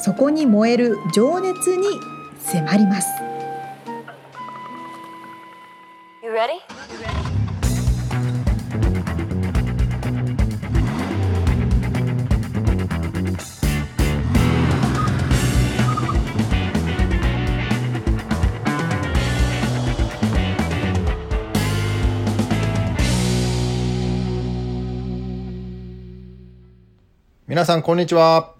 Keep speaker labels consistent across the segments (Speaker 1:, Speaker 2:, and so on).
Speaker 1: そこに燃える情熱に迫ります。You ready?
Speaker 2: 皆さんこんにちは。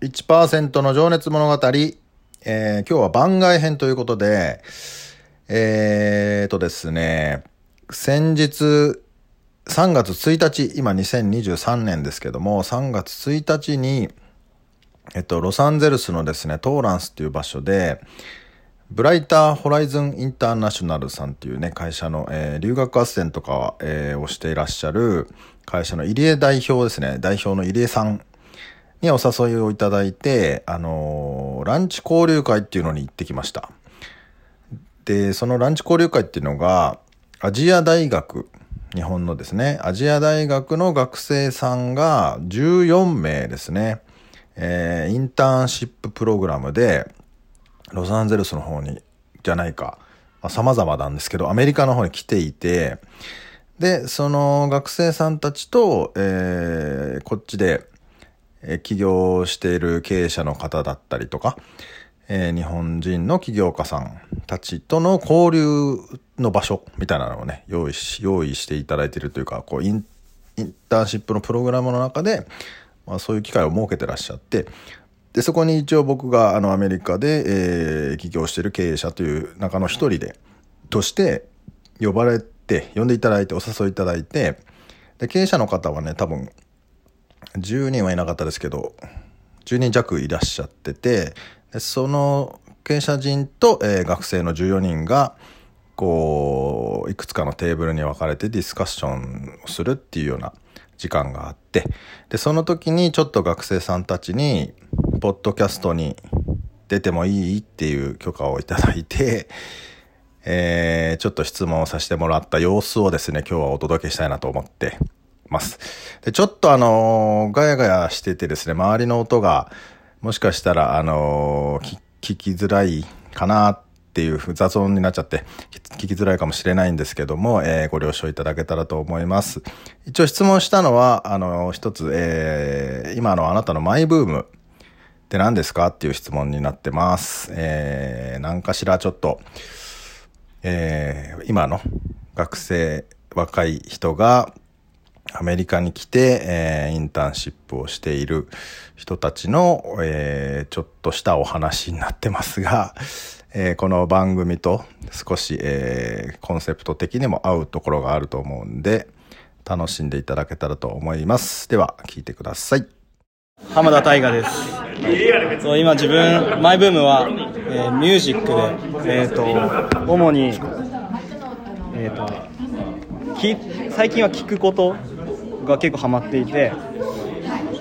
Speaker 2: 1%の情熱物語、えー、今日は番外編ということで、えーとですね、先日3月1日、今2023年ですけども、3月1日に、えっと、ロサンゼルスのですね、トーランスっていう場所で、ブライターホライズンインターナショナルさんっていうね、会社の、えー、留学斡旋とか、えー、をしていらっしゃる会社の入江代表ですね、代表の入江さんにお誘いをいただいて、あのー、ランチ交流会っていうのに行ってきました。で、そのランチ交流会っていうのが、アジア大学、日本のですね、アジア大学の学生さんが14名ですね、えー、インターンシッププログラムで、ロサンゼルスの方に、じゃないか、まあ、様々なんですけど、アメリカの方に来ていて、で、その学生さんたちと、えー、こっちで、え起業している経営者の方だったりとか、えー、日本人の起業家さんたちとの交流の場所みたいなのをね、用意し、用意していただいているというか、こうイン、インターンシップのプログラムの中で、まあ、そういう機会を設けてらっしゃって、で、そこに一応僕があのアメリカで、えー、起業している経営者という中の一人で、として呼ばれて、呼んでいただいて、お誘いいただいて、で、経営者の方はね、多分、10人はいなかったですけど、10人弱いらっしゃってて、その経営者人と、えー、学生の14人が、こう、いくつかのテーブルに分かれてディスカッションをするっていうような時間があって、で、その時にちょっと学生さんたちに、ポッドキャストに出てもいいっていう許可をいただいて、えー、ちょっと質問をさせてもらった様子をですね、今日はお届けしたいなと思って。ます。で、ちょっとあのー、ガヤガヤしててですね、周りの音が、もしかしたら、あのー、聞きづらいかなっていう雑音になっちゃって、聞きづらいかもしれないんですけども、えー、ご了承いただけたらと思います。一応質問したのは、あのー、一つ、えー、今のあなたのマイブーム、って何ですかっていう質問になってます。えー、何かしらちょっと、えー、今の学生、若い人がアメリカに来て、えー、インターンシップをしている人たちの、えー、ちょっとしたお話になってますが、えー、この番組と少し、えー、コンセプト的にも合うところがあると思うんで、楽しんでいただけたらと思います。では、聞いてください。
Speaker 3: 浜田大我ですそう今自分マイブームは、えー、ミュージックで、えーと、主に、えーと、き最近は聞くことが結構ハマっていて、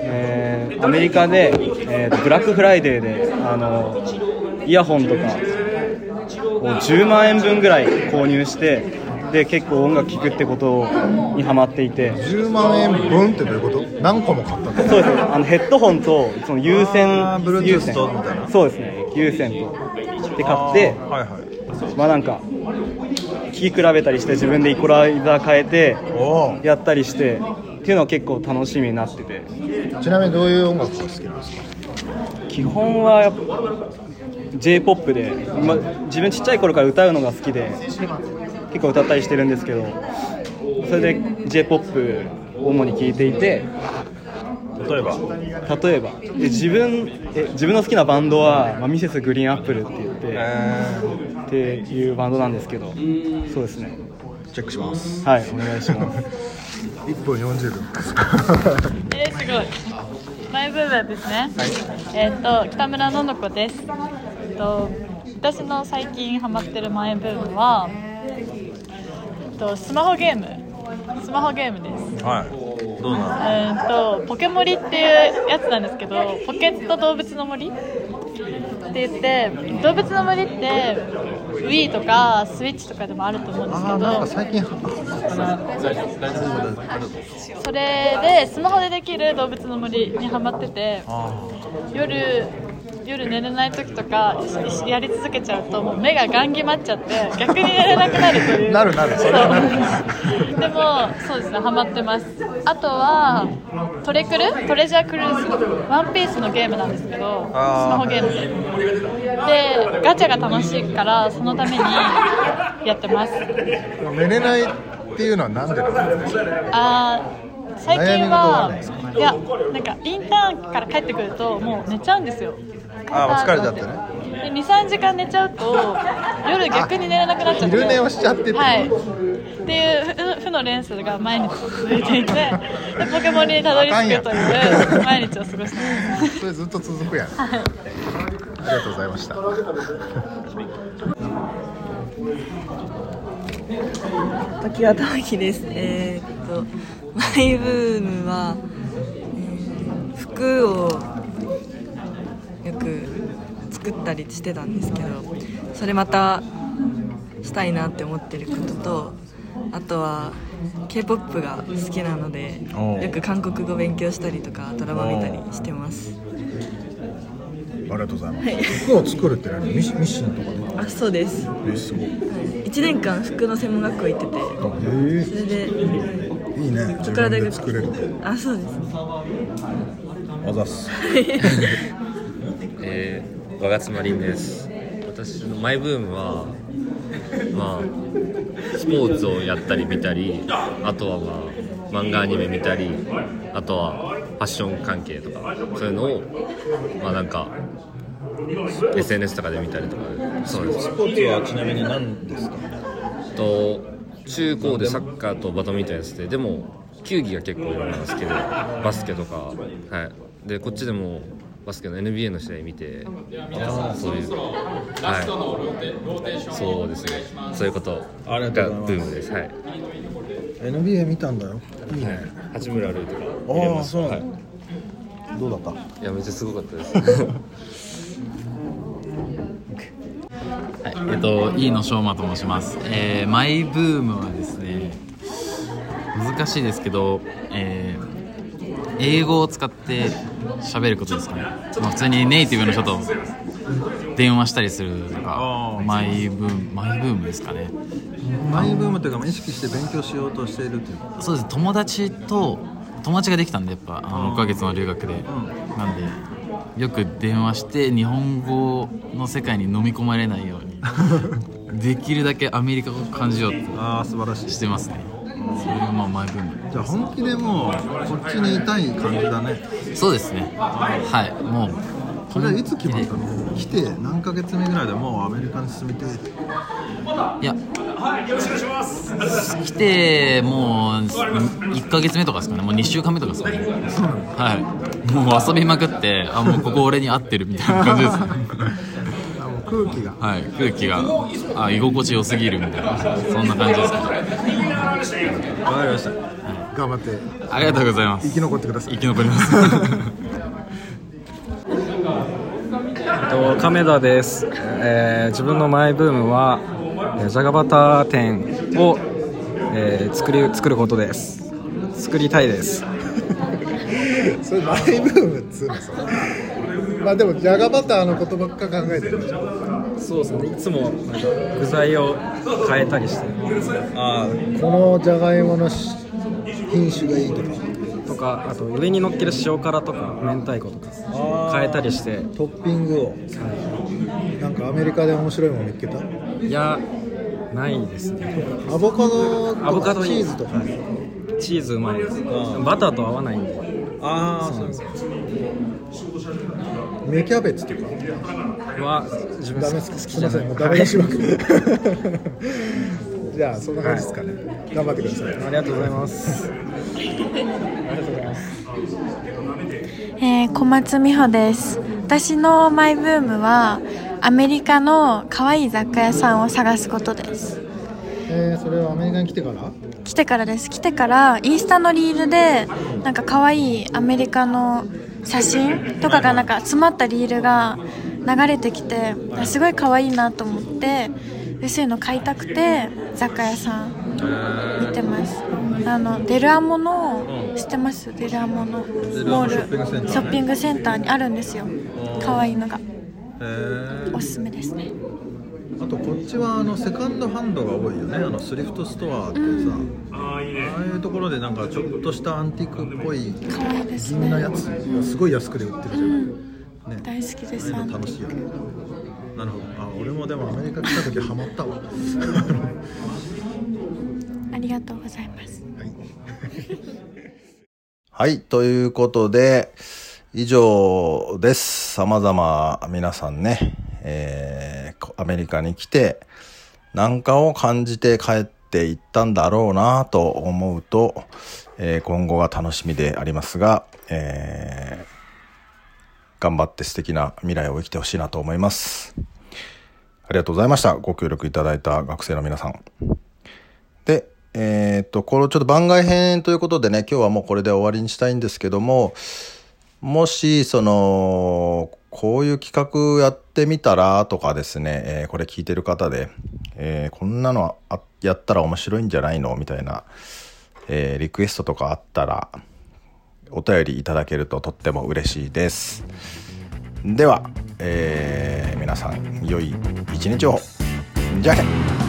Speaker 3: えー、アメリカで、えーと、ブラックフライデーであのイヤホンとかを10万円分ぐらい購入してで結構音楽聴くってことにハマっていて。
Speaker 2: 10万円分ってどういうこと？何個も買った
Speaker 3: そうです。ねあのヘッドホンとその有線有線。そうですね。有線と。で買って、はいはい、まあなんか聴き比べたりして自分でイコライザー変えてやったりしてっていうのは結構楽しみになってて。
Speaker 2: ちなみにどういう音楽が好きなんですか？
Speaker 3: 基本はやっぱ j p o p で、ま、自分ちっちゃい頃から歌うのが好きで結構歌ったりしてるんですけどそれで j p o p を主に聴いていて。
Speaker 2: 例えば？
Speaker 3: 例えば。で自分え自分の好きなバンドは、まあ、ミセスグリーンアップルって言って、えー、っていうバンドなんですけど。そうですね。
Speaker 2: チェックします。
Speaker 3: はいお願いします
Speaker 2: 1分40秒
Speaker 4: えー、すごいマイブームですね。えっ、と北村のの子です。えっと私の最近ハマってるマイブームは、えっとスマホゲーム。スマホゲームです。
Speaker 2: はいどうなの？
Speaker 4: えー、とポケモリっていうやつなんですけどポケット動物の森って言って動物の森って Wii とか Switch とかでもあると思うんですけ
Speaker 2: あーなんか
Speaker 4: ど
Speaker 2: 最近
Speaker 4: それでスマホでできる動物の森にハマってて夜夜寝れない時とかやり続けちゃうともう目がガン決まっちゃって逆に寝れなくなるという。
Speaker 2: なるなるそれはなる。
Speaker 4: そう。でもそうですねハマってます。あとはトレクル？トレジャークルーズ。ワンピースのゲームなんですけどスマホゲーム。ででガチャが楽しいからそのためにやってます。
Speaker 2: 寝れないっていうのはなんでなの
Speaker 4: あー最近
Speaker 2: はい
Speaker 4: やなんかインターンから帰ってくるともう寝ちゃうんですよ
Speaker 2: あー疲れちゃってね。
Speaker 4: で23時間寝ちゃうと夜逆に寝れなくなっちゃって。
Speaker 2: 昼寝をしちゃってって
Speaker 4: はい。っていう負負の連鎖が毎日続いていてでポケモンにたどり着くという毎日を過ごしてます。
Speaker 2: それずっと続くやん。ありがとうございました。
Speaker 5: 時は玉木です。えーっとマイブームは、えー服を作ったりしてたんですけど、それまたしたいなって思ってることと、あとは K-POP が好きなので、よく韓国語勉強したりとかドラマ見たりしてます。
Speaker 2: ありがとうございます。服を作るって何？ミシミシンとか
Speaker 5: あ、そうです。
Speaker 2: えすごい。
Speaker 5: 1年間服の専門学校行ってて、
Speaker 2: へ
Speaker 5: それで
Speaker 2: えいいね。自分
Speaker 5: ここから大学
Speaker 2: で作れる。
Speaker 5: あ、そうです。
Speaker 2: あざっす
Speaker 6: えー、我妻凛です。私のマイブームはまあスポーツをやったり見たりあとはまあ漫画アニメ見たりあとはファッション関係とかそういうのをまあなんか SNS とかで見たりとか。そうです。
Speaker 2: スポーツはちなみに何ですか？
Speaker 6: と中高でサッカーとバドミントンやっててでも球技が結構いろんなの好きでバスケとかはい。でこっちでもバスケの NBA の試合見てそういう。はい。そうですね。そういうこと。がブームです。はい。
Speaker 2: NBA 見たんだよ。い。いね。
Speaker 6: 八村塁とか。
Speaker 2: ああそう
Speaker 6: はい。
Speaker 2: どうだった？
Speaker 6: いやめっちゃすごかったです。
Speaker 7: はい、えっと、飯野翔馬と申します。えーマイブームはですね、難しいですけど、えー英語を使って喋ることですかね。まあ、普通にネイティブの人と電話したりするとか、マイブーム、マイブームですかね。
Speaker 8: マイブームというか意識して勉強しようとしているというか
Speaker 7: そうです、友達と、友達ができたんで、やっぱ、あの6ヶ月の留学で。なんで、よく電話して、日本語の世界に飲み込まれないように、できるだけアメリカを感じようと
Speaker 8: ああ素晴らしい
Speaker 7: してますね。それがまあマイブーム。
Speaker 8: じゃあ本気でもうこっちにいたい感じだね
Speaker 7: そうですね。はい、もう。
Speaker 8: それはいつ決まったの？来て何ヶ月目ぐらいでもうアメリカに住みて？えって
Speaker 7: いや、来てもう1ヶ月目とかですかね、もう2週間目とかですかね。はい。もう遊びまくって、あ、もうここ俺に合ってるみたいな感じですね。
Speaker 8: あもう空気が
Speaker 7: はい、空気が、あ、居心地良すぎるみたいな、そんな感じですね。
Speaker 8: わかりました。頑張って。
Speaker 7: ありがとうございます。
Speaker 8: 生き残ってください。
Speaker 7: 生き残ります。
Speaker 3: と亀田です、えー自分のマイブームはえーじゃがバター店を、えー作り作ることです。作りたいです。
Speaker 8: それマイブームっつうのそれ。まあでもじゃがバターのことばっか考えてる。でしょ
Speaker 3: そうですね。いつもなんか具材を変えたりして。
Speaker 8: ああこのじゃがいものし品種がいいとか。
Speaker 3: とかあと上に乗っける塩辛とか明太子とか。変えたりして。
Speaker 8: トッピングを。なんかアメリカで面白いもの見つけた？
Speaker 3: いやないですね。
Speaker 8: アボカドとか
Speaker 3: アボカド
Speaker 8: チーズとか。
Speaker 3: チーズうまいです。バターと合わないんで
Speaker 8: ああそうなんです芽キャベツとか。
Speaker 3: は自分
Speaker 8: ダメですか
Speaker 3: 好き。
Speaker 8: すみませんもう
Speaker 3: じゃない
Speaker 8: ダメにしまくじじゃあそんな感じですかね、頑張ってください。
Speaker 3: ありがとうございます。ありがとうございます
Speaker 9: えー小松美穂です。私のマイブームはアメリカの可愛い雑貨屋さんを探すことです。
Speaker 8: えー、それはアメリカに来てから？
Speaker 9: 来てからです。来てからインスタのリールでなんか可愛いアメリカの写真とかがなんか詰まったリールが流れてきてあすごい可愛いなと思ってでそういうの買いたくて雑貨屋さん見てます。あのデルアモの知ってます？デルアモのモールショッピングセンターにあるんですよ。可愛いのが。おすすめですね
Speaker 2: あとこっちはあのセカンドハンドが多いよね。あのスリフトストアってさ、ああいうところでなんかちょっとしたアンティークっぽい銀な
Speaker 9: ね。
Speaker 2: やつがすごい安くで売ってるじゃない、ね。
Speaker 9: 大好きです
Speaker 2: ああいうの楽しいよね。なるほど。あ俺もでもアメリカ来た時ハマったわ。
Speaker 9: ありがとうございます。
Speaker 2: はい、ということで、以上です。様々皆さんね、えーアメリカに来て、なんかを感じて帰っていったんだろうなと思うと、えー今後が楽しみでありますが、えー頑張って素敵な未来を生きてほしいなと思います。ありがとうございました。ご協力いただいた学生の皆さん。で、えーっと、これちょっと番外編ということでね、今日はもうこれで終わりにしたいんですけども、もし、その、こういう企画やってみたらとかですね、えーこれ聞いてる方で、えーこんなのあやったら面白いんじゃないのみたいな、えーリクエストとかあったら、お便りいただけるととっても嬉しいです。では、え皆さん、良い一日を。じゃあね